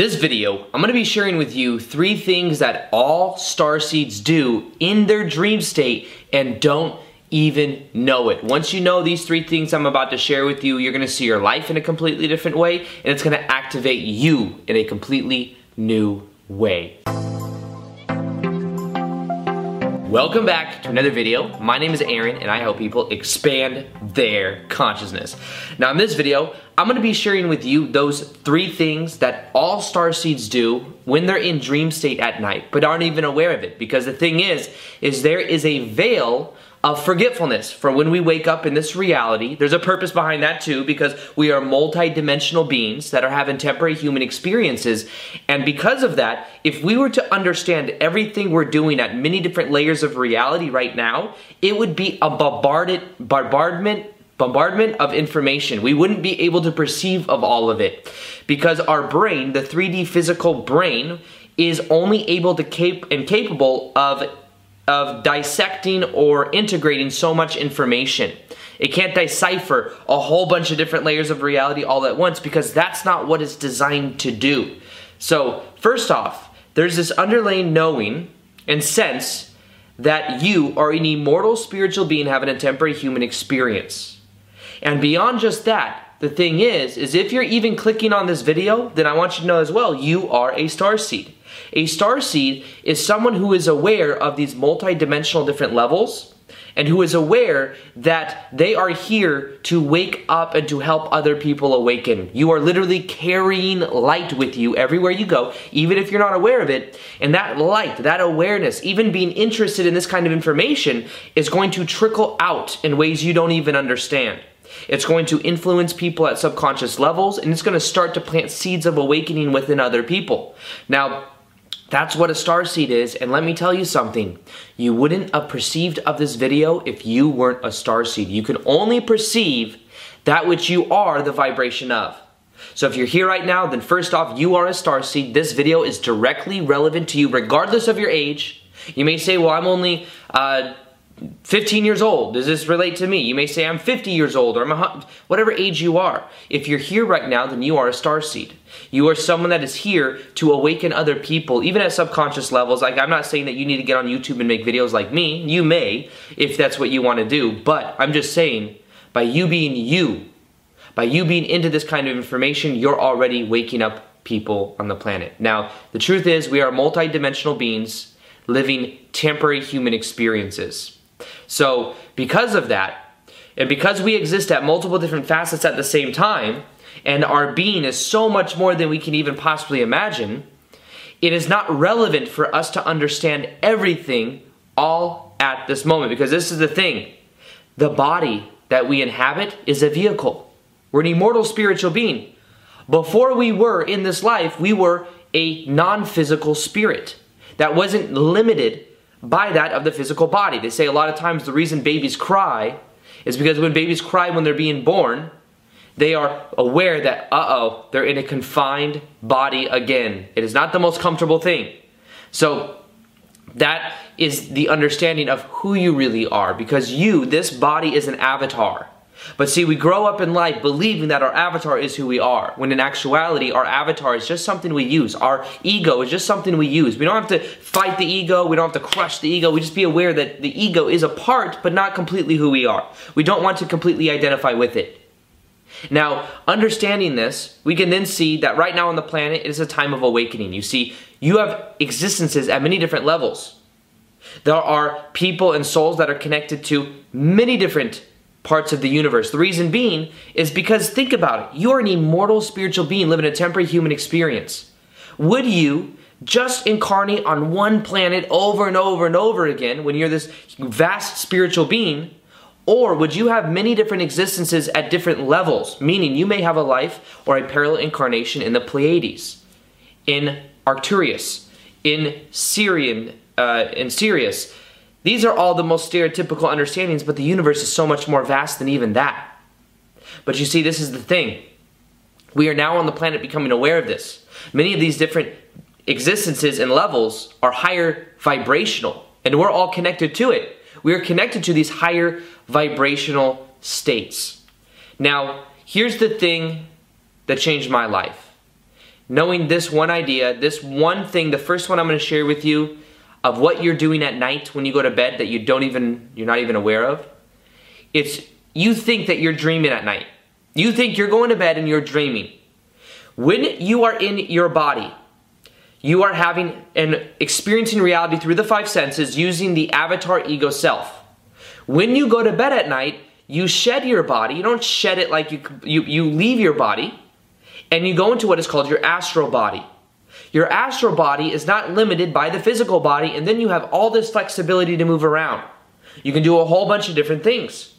This video, I'm gonna be sharing with you three things that all starseeds do in their dream state and don't even know it. Once you know these three things I'm about to share with you, you're gonna see your life in a completely different way and it's gonna activate you in a completely new way. Welcome back to another video. My name is Aaron and I help people expand their consciousness. Now in this video, I'm gonna be sharing with you those three things that all star seeds do when they're in dream state at night, but aren't even aware of it. Because the thing is, is there is a veil of forgetfulness for when we wake up in this reality. There's a purpose behind that too, because we are multi-dimensional beings that are having temporary human experiences. And because of that, if we were to understand everything we're doing at many different layers of reality right now, it would be a bombarded bombardment bombardment of information. We wouldn't be able to perceive of all of it because our brain, the 3D physical brain, is only able to cap and capable of of dissecting or integrating so much information. It can't decipher a whole bunch of different layers of reality all at once because that's not what it's designed to do. So, first off, there's this underlying knowing and sense that you are an immortal spiritual being having a temporary human experience. And beyond just that, the thing is, is if you're even clicking on this video, then I want you to know as well, you are a star seed. A star seed is someone who is aware of these multi-dimensional different levels and who is aware that they are here to wake up and to help other people awaken. You are literally carrying light with you everywhere you go, even if you're not aware of it. And that light, that awareness, even being interested in this kind of information is going to trickle out in ways you don't even understand. It's going to influence people at subconscious levels and it's going to start to plant seeds of awakening within other people. Now, that's what a star seed is, and let me tell you something. You wouldn't have perceived of this video if you weren't a star seed. You can only perceive that which you are the vibration of. So if you're here right now, then first off, you are a star seed. This video is directly relevant to you regardless of your age. You may say, well, I'm only uh, 15 years old. Does this relate to me? You may say I'm 50 years old or I'm a, whatever age you are. If you're here right now, then you are a star seed. You are someone that is here to awaken other people, even at subconscious levels. Like I'm not saying that you need to get on YouTube and make videos like me. You may, if that's what you want to do. But I'm just saying, by you being you, by you being into this kind of information, you're already waking up people on the planet. Now, the truth is we are multi-dimensional beings living temporary human experiences. So, because of that, and because we exist at multiple different facets at the same time, and our being is so much more than we can even possibly imagine, it is not relevant for us to understand everything all at this moment. Because this is the thing the body that we inhabit is a vehicle, we're an immortal spiritual being. Before we were in this life, we were a non physical spirit that wasn't limited by that of the physical body. They say a lot of times the reason babies cry is because when babies cry when they're being born, they are aware that, uh oh, they're in a confined body again. It is not the most comfortable thing. So, that is the understanding of who you really are because you, this body, is an avatar. But see, we grow up in life believing that our avatar is who we are, when in actuality, our avatar is just something we use. Our ego is just something we use. We don't have to fight the ego, we don't have to crush the ego, we just be aware that the ego is a part, but not completely who we are. We don't want to completely identify with it. Now, understanding this, we can then see that right now on the planet, it is a time of awakening. You see, you have existences at many different levels. There are people and souls that are connected to many different parts of the universe. The reason being is because think about it. You are an immortal spiritual being living a temporary human experience. Would you just incarnate on one planet over and over and over again when you're this vast spiritual being? Or would you have many different existences at different levels? Meaning you may have a life or a parallel incarnation in the Pleiades, in Arcturus, in Syrian, uh, in Sirius, these are all the most stereotypical understandings, but the universe is so much more vast than even that. But you see, this is the thing. We are now on the planet becoming aware of this. Many of these different existences and levels are higher vibrational, and we're all connected to it. We are connected to these higher vibrational states. Now, here's the thing that changed my life. knowing this one idea, this one thing, the first one I'm going to share with you of what you're doing at night when you go to bed that you don't even you're not even aware of. It's you think that you're dreaming at night. You think you're going to bed and you're dreaming. When you are in your body, you are having and experiencing reality through the five senses using the avatar ego self. When you go to bed at night, you shed your body. You don't shed it like you you, you leave your body and you go into what is called your astral body. Your astral body is not limited by the physical body and then you have all this flexibility to move around. You can do a whole bunch of different things.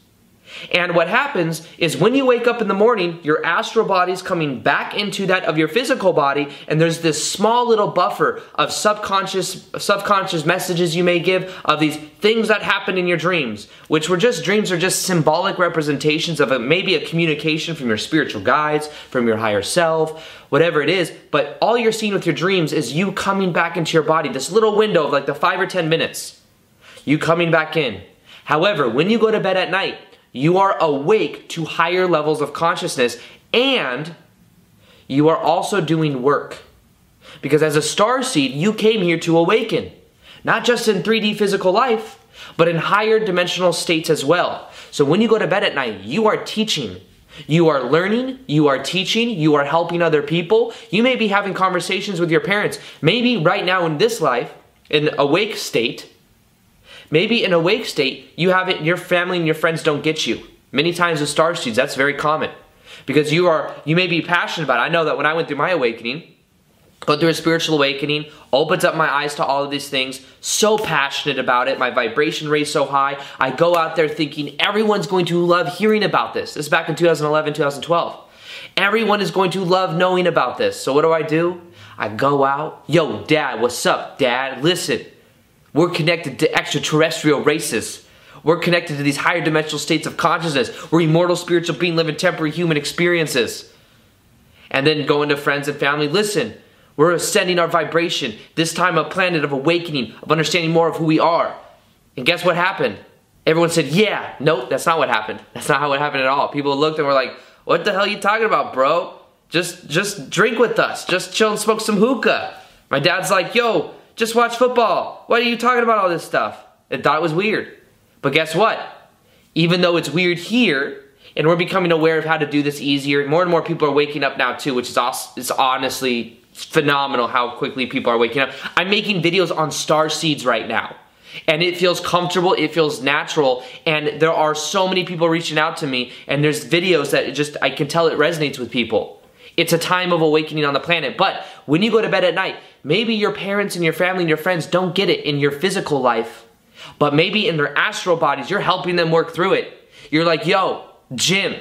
And what happens is when you wake up in the morning, your astral body is coming back into that of your physical body, and there's this small little buffer of subconscious subconscious messages you may give of these things that happen in your dreams, which were just dreams are just symbolic representations of a, maybe a communication from your spiritual guides, from your higher self, whatever it is. But all you're seeing with your dreams is you coming back into your body, this little window of like the five or ten minutes, you coming back in. However, when you go to bed at night, you are awake to higher levels of consciousness and you are also doing work. Because as a star seed, you came here to awaken, not just in 3D physical life, but in higher dimensional states as well. So when you go to bed at night, you are teaching. You are learning, you are teaching, you are helping other people. You may be having conversations with your parents. Maybe right now in this life, in awake state, Maybe in awake state, you have it, your family and your friends don't get you. Many times with star seeds, that's very common. Because you are, you may be passionate about it. I know that when I went through my awakening, go through a spiritual awakening, opens up my eyes to all of these things, so passionate about it, my vibration raised so high. I go out there thinking everyone's going to love hearing about this. This is back in 2011, 2012. Everyone is going to love knowing about this. So what do I do? I go out, yo, dad, what's up, dad? Listen, we're connected to extraterrestrial races. We're connected to these higher dimensional states of consciousness. We're immortal spiritual beings living temporary human experiences. And then going to friends and family, listen, we're ascending our vibration, this time a planet of awakening, of understanding more of who we are. And guess what happened? Everyone said, yeah. Nope, that's not what happened. That's not how it happened at all. People looked and were like, what the hell are you talking about, bro? Just just drink with us. Just chill and smoke some hookah. My dad's like, yo, just watch football. Why are you talking about all this stuff? I thought it was weird. But guess what? Even though it's weird here, and we're becoming aware of how to do this easier, more and more people are waking up now too, which is it's honestly phenomenal how quickly people are waking up. I'm making videos on star seeds right now. And it feels comfortable, it feels natural, and there are so many people reaching out to me, and there's videos that just, I can tell it resonates with people. It's a time of awakening on the planet. But when you go to bed at night, maybe your parents and your family and your friends don't get it in your physical life, but maybe in their astral bodies, you're helping them work through it. You're like, yo, Jim,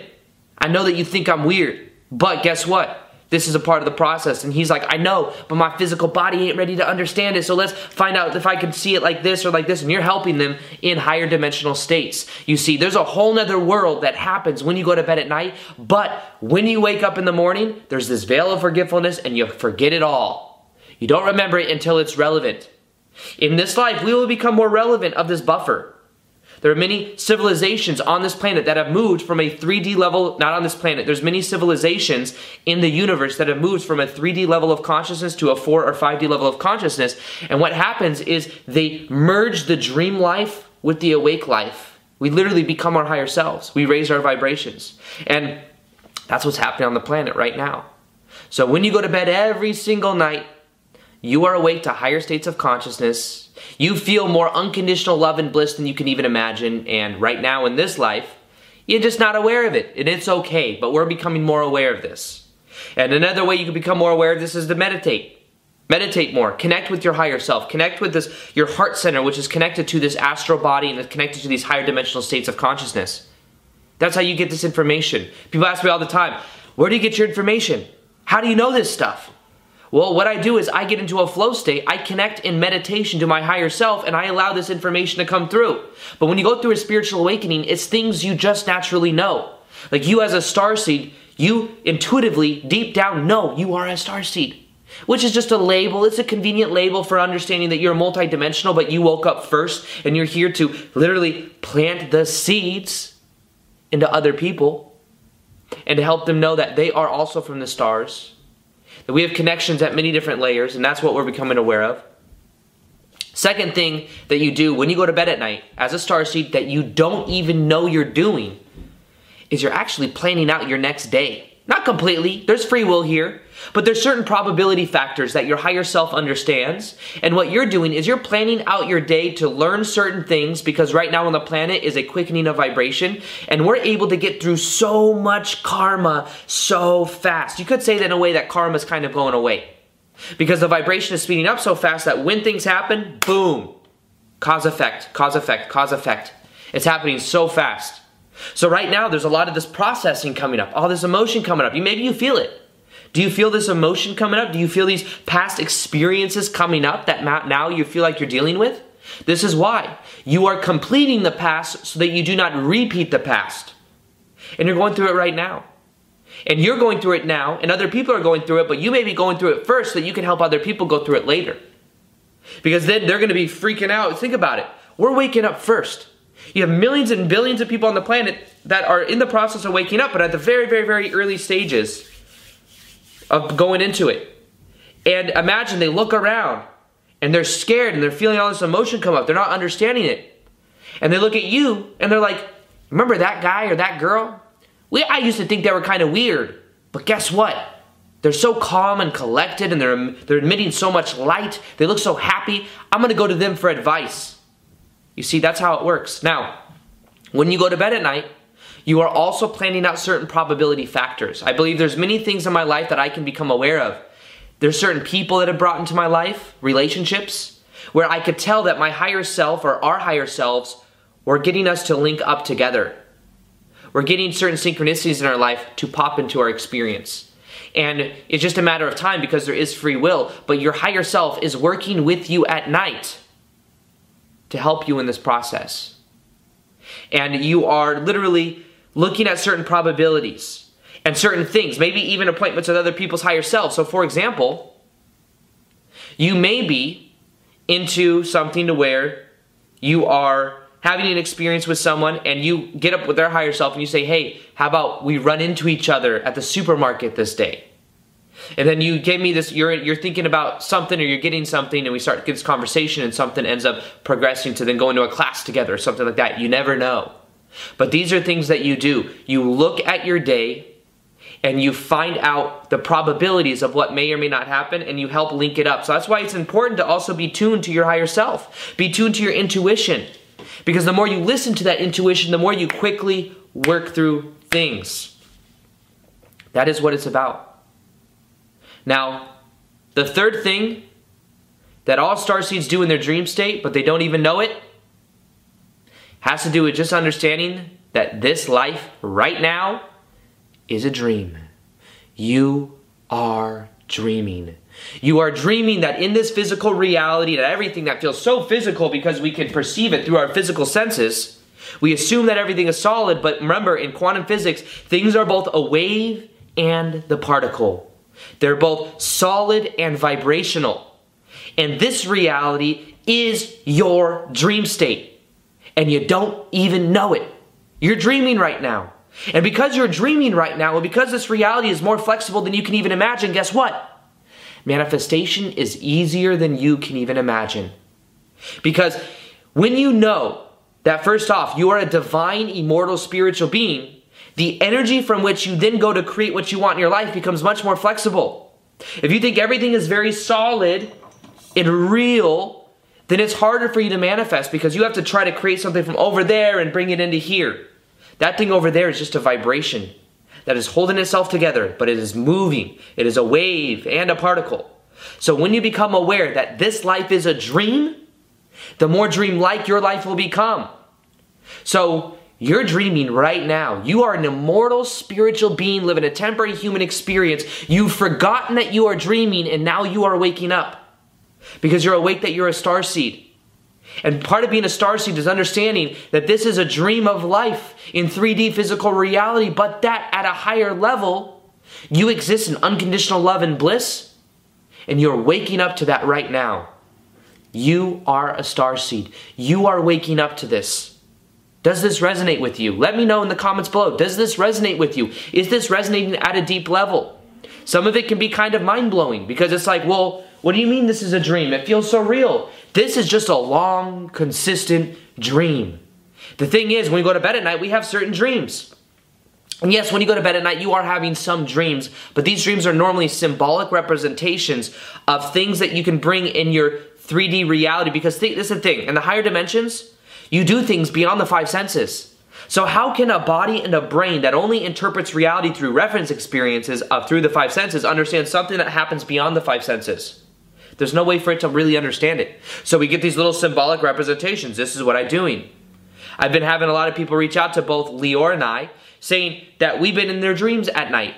I know that you think I'm weird, but guess what? This is a part of the process. And he's like, I know, but my physical body ain't ready to understand it. So let's find out if I can see it like this or like this. And you're helping them in higher dimensional states. You see, there's a whole nother world that happens when you go to bed at night. But when you wake up in the morning, there's this veil of forgetfulness and you forget it all. You don't remember it until it's relevant. In this life, we will become more relevant of this buffer. There are many civilizations on this planet that have moved from a 3D level, not on this planet, there's many civilizations in the universe that have moved from a 3D level of consciousness to a 4 or 5D level of consciousness. And what happens is they merge the dream life with the awake life. We literally become our higher selves. We raise our vibrations. And that's what's happening on the planet right now. So when you go to bed every single night, you are awake to higher states of consciousness you feel more unconditional love and bliss than you can even imagine, and right now in this life, you're just not aware of it, and it's okay, but we're becoming more aware of this. And another way you can become more aware of this is to meditate. Meditate more. Connect with your higher self. Connect with this your heart center, which is connected to this astral body and is connected to these higher dimensional states of consciousness. That's how you get this information. People ask me all the time, where do you get your information? How do you know this stuff? Well, what I do is I get into a flow state, I connect in meditation to my higher self, and I allow this information to come through. But when you go through a spiritual awakening, it's things you just naturally know. Like you as a star seed, you intuitively, deep down, know you are a star seed. Which is just a label. It's a convenient label for understanding that you're multidimensional, but you woke up first and you're here to literally plant the seeds into other people and to help them know that they are also from the stars that we have connections at many different layers, and that's what we're becoming aware of. Second thing that you do when you go to bed at night as a star seed that you don't even know you're doing is you're actually planning out your next day. Not completely, there's free will here, but there's certain probability factors that your higher self understands. And what you're doing is you're planning out your day to learn certain things because right now on the planet is a quickening of vibration and we're able to get through so much karma so fast. You could say that in a way that karma is kind of going away because the vibration is speeding up so fast that when things happen, boom, cause effect, cause effect, cause effect. It's happening so fast. So right now, there's a lot of this processing coming up, all this emotion coming up. You maybe you feel it. Do you feel this emotion coming up? Do you feel these past experiences coming up that now you feel like you're dealing with? This is why. You are completing the past so that you do not repeat the past. And you're going through it right now. And you're going through it now, and other people are going through it, but you may be going through it first so that you can help other people go through it later. Because then they're going to be freaking out. Think about it. We're waking up first. You have millions and billions of people on the planet that are in the process of waking up, but at the very, very, very early stages of going into it. And imagine they look around and they're scared and they're feeling all this emotion come up. They're not understanding it. And they look at you and they're like, remember that guy or that girl? We, I used to think they were kind of weird. But guess what? They're so calm and collected and they're, they're emitting so much light. They look so happy. I'm going to go to them for advice. You see, that's how it works. Now, when you go to bed at night, you are also planning out certain probability factors. I believe there's many things in my life that I can become aware of. There's certain people that have brought into my life, relationships, where I could tell that my higher self or our higher selves were getting us to link up together. We're getting certain synchronicities in our life to pop into our experience. And it's just a matter of time because there is free will, but your higher self is working with you at night to help you in this process. And you are literally looking at certain probabilities and certain things, maybe even appointments with other people's higher selves. So, for example, you may be into something to where you are having an experience with someone and you get up with their higher self and you say, Hey, how about we run into each other at the supermarket this day? And then you give me this you're you're thinking about something or you're getting something and we start this conversation and something ends up progressing to then going to a class together or something like that. You never know. But these are things that you do. You look at your day and you find out the probabilities of what may or may not happen and you help link it up. So that's why it's important to also be tuned to your higher self. Be tuned to your intuition. Because the more you listen to that intuition the more you quickly work through things. That is what it's about now, the third thing that all star seeds do in their dream state, but they don't even know it, has to do with just understanding that this life right now is a dream. You are dreaming. You are dreaming that in this physical reality, that everything that feels so physical because we can perceive it through our physical senses, we assume that everything is solid, but remember, in quantum physics, things are both a wave and the particle. They're both solid and vibrational. And this reality is your dream state. And you don't even know it. You're dreaming right now. And because you're dreaming right now, and because this reality is more flexible than you can even imagine, guess what? Manifestation is easier than you can even imagine. Because when you know that first off, you are a divine, immortal, spiritual being, the energy from which you then go to create what you want in your life becomes much more flexible. If you think everything is very solid and real, then it's harder for you to manifest because you have to try to create something from over there and bring it into here. That thing over there is just a vibration that is holding itself together, but it is moving. It is a wave and a particle. So when you become aware that this life is a dream, the more dream-like your life will become. So you're dreaming right now. You are an immortal spiritual being living a temporary human experience. You've forgotten that you are dreaming and now you are waking up because you're awake that you're a star seed. And part of being a star seed is understanding that this is a dream of life in 3D physical reality, but that at a higher level, you exist in unconditional love and bliss, and you're waking up to that right now. You are a star seed. You are waking up to this. Does this resonate with you? Let me know in the comments below. Does this resonate with you? Is this resonating at a deep level? Some of it can be kind of mind blowing because it's like, well, what do you mean this is a dream? It feels so real. This is just a long, consistent dream. The thing is, when we go to bed at night, we have certain dreams. And yes, when you go to bed at night, you are having some dreams, but these dreams are normally symbolic representations of things that you can bring in your 3D reality because th- this is the thing, in the higher dimensions, you do things beyond the five senses. So how can a body and a brain that only interprets reality through reference experiences of through the five senses understand something that happens beyond the five senses? There's no way for it to really understand it. So we get these little symbolic representations. This is what I'm doing. I've been having a lot of people reach out to both Lior and I saying that we've been in their dreams at night.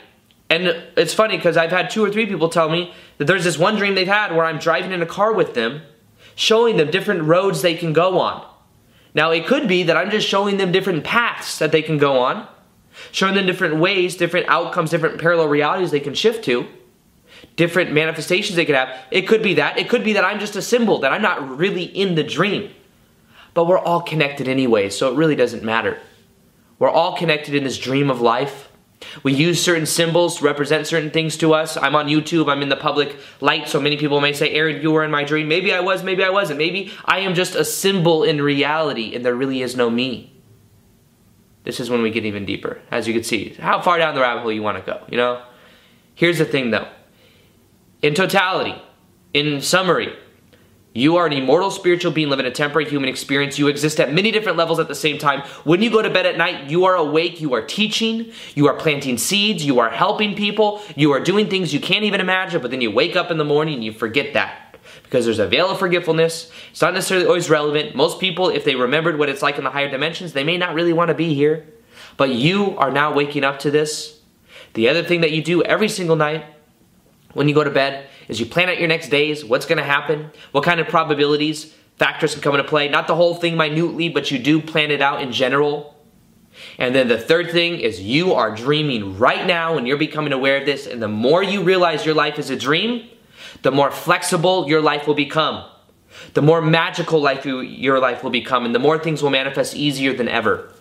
And it's funny because I've had two or three people tell me that there's this one dream they've had where I'm driving in a car with them, showing them different roads they can go on. Now, it could be that I'm just showing them different paths that they can go on, showing them different ways, different outcomes, different parallel realities they can shift to, different manifestations they could have. It could be that. It could be that I'm just a symbol, that I'm not really in the dream. But we're all connected anyway, so it really doesn't matter. We're all connected in this dream of life. We use certain symbols to represent certain things to us. I'm on YouTube, I'm in the public light, so many people may say, Aaron, you were in my dream. Maybe I was, maybe I wasn't. Maybe I am just a symbol in reality and there really is no me. This is when we get even deeper, as you can see. How far down the rabbit hole you want to go, you know? Here's the thing though. In totality, in summary, you are an immortal spiritual being living a temporary human experience. You exist at many different levels at the same time. When you go to bed at night, you are awake, you are teaching, you are planting seeds, you are helping people, you are doing things you can't even imagine, but then you wake up in the morning and you forget that. Because there's a veil of forgetfulness. It's not necessarily always relevant. Most people, if they remembered what it's like in the higher dimensions, they may not really want to be here. But you are now waking up to this. The other thing that you do every single night when you go to bed is you plan out your next days, what's going to happen, what kind of probabilities, factors can come into play. Not the whole thing minutely, but you do plan it out in general. And then the third thing is you are dreaming right now and you're becoming aware of this. And the more you realize your life is a dream, the more flexible your life will become. The more magical life you, your life will become, and the more things will manifest easier than ever.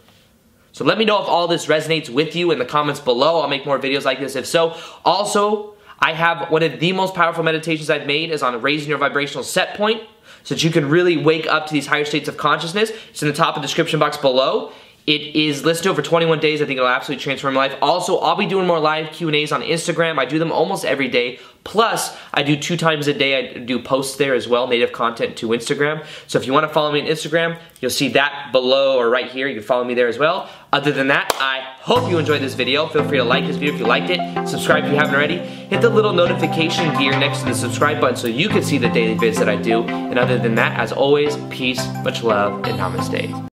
So let me know if all this resonates with you in the comments below. I'll make more videos like this if so. Also, I have one of the most powerful meditations I've made is on raising your vibrational set point so that you can really wake up to these higher states of consciousness. It's in the top of the description box below. It is listed over 21 days. I think it'll absolutely transform your life. Also, I'll be doing more live Q&As on Instagram. I do them almost every day. Plus, I do two times a day. I do posts there as well, native content to Instagram. So if you want to follow me on Instagram, you'll see that below or right here. You can follow me there as well. Other than that, I hope you enjoyed this video. Feel free to like this video if you liked it. Subscribe if you haven't already. Hit the little notification gear next to the subscribe button so you can see the daily vids that I do. And other than that, as always, peace, much love, and namaste.